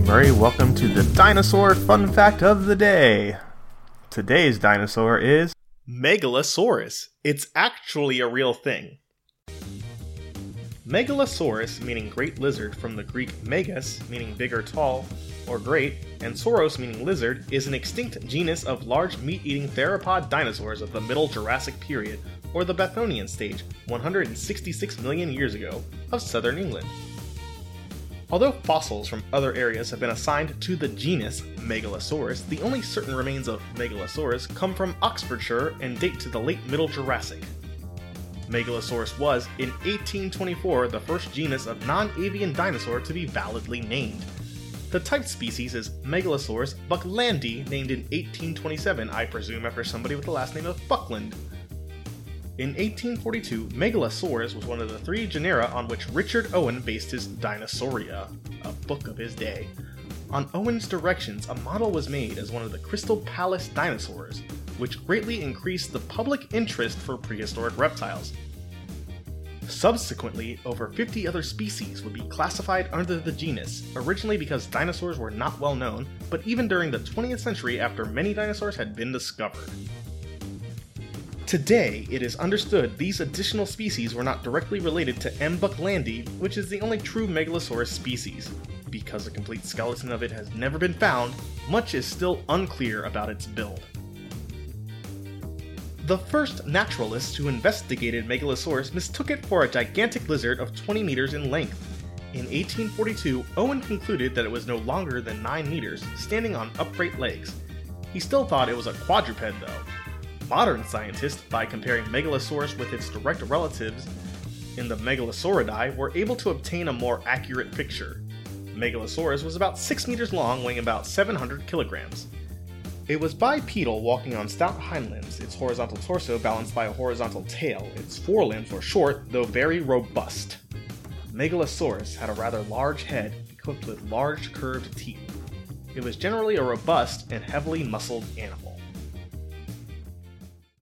Murray. Welcome to the dinosaur fun fact of the day. Today's dinosaur is Megalosaurus. It's actually a real thing. Megalosaurus, meaning great lizard from the Greek megas, meaning big or tall, or great, and sauros, meaning lizard, is an extinct genus of large meat eating theropod dinosaurs of the Middle Jurassic period, or the Bathonian stage, 166 million years ago, of southern England. Although fossils from other areas have been assigned to the genus Megalosaurus, the only certain remains of Megalosaurus come from Oxfordshire and date to the late Middle Jurassic. Megalosaurus was, in 1824, the first genus of non avian dinosaur to be validly named. The type species is Megalosaurus bucklandi, named in 1827, I presume after somebody with the last name of Buckland. In 1842, Megalosaurus was one of the three genera on which Richard Owen based his Dinosauria, a book of his day. On Owen's directions, a model was made as one of the Crystal Palace dinosaurs, which greatly increased the public interest for prehistoric reptiles. Subsequently, over 50 other species would be classified under the genus, originally because dinosaurs were not well known, but even during the 20th century after many dinosaurs had been discovered. Today, it is understood these additional species were not directly related to M. bucklandi, which is the only true Megalosaurus species. Because a complete skeleton of it has never been found, much is still unclear about its build. The first naturalists who investigated Megalosaurus mistook it for a gigantic lizard of 20 meters in length. In 1842, Owen concluded that it was no longer than 9 meters, standing on upright legs. He still thought it was a quadruped, though, Modern scientists, by comparing Megalosaurus with its direct relatives in the Megalosauridae, were able to obtain a more accurate picture. Megalosaurus was about 6 meters long, weighing about 700 kilograms. It was bipedal, walking on stout hind limbs, its horizontal torso balanced by a horizontal tail. Its forelimbs were short, though very robust. Megalosaurus had a rather large head, equipped with large curved teeth. It was generally a robust and heavily muscled animal.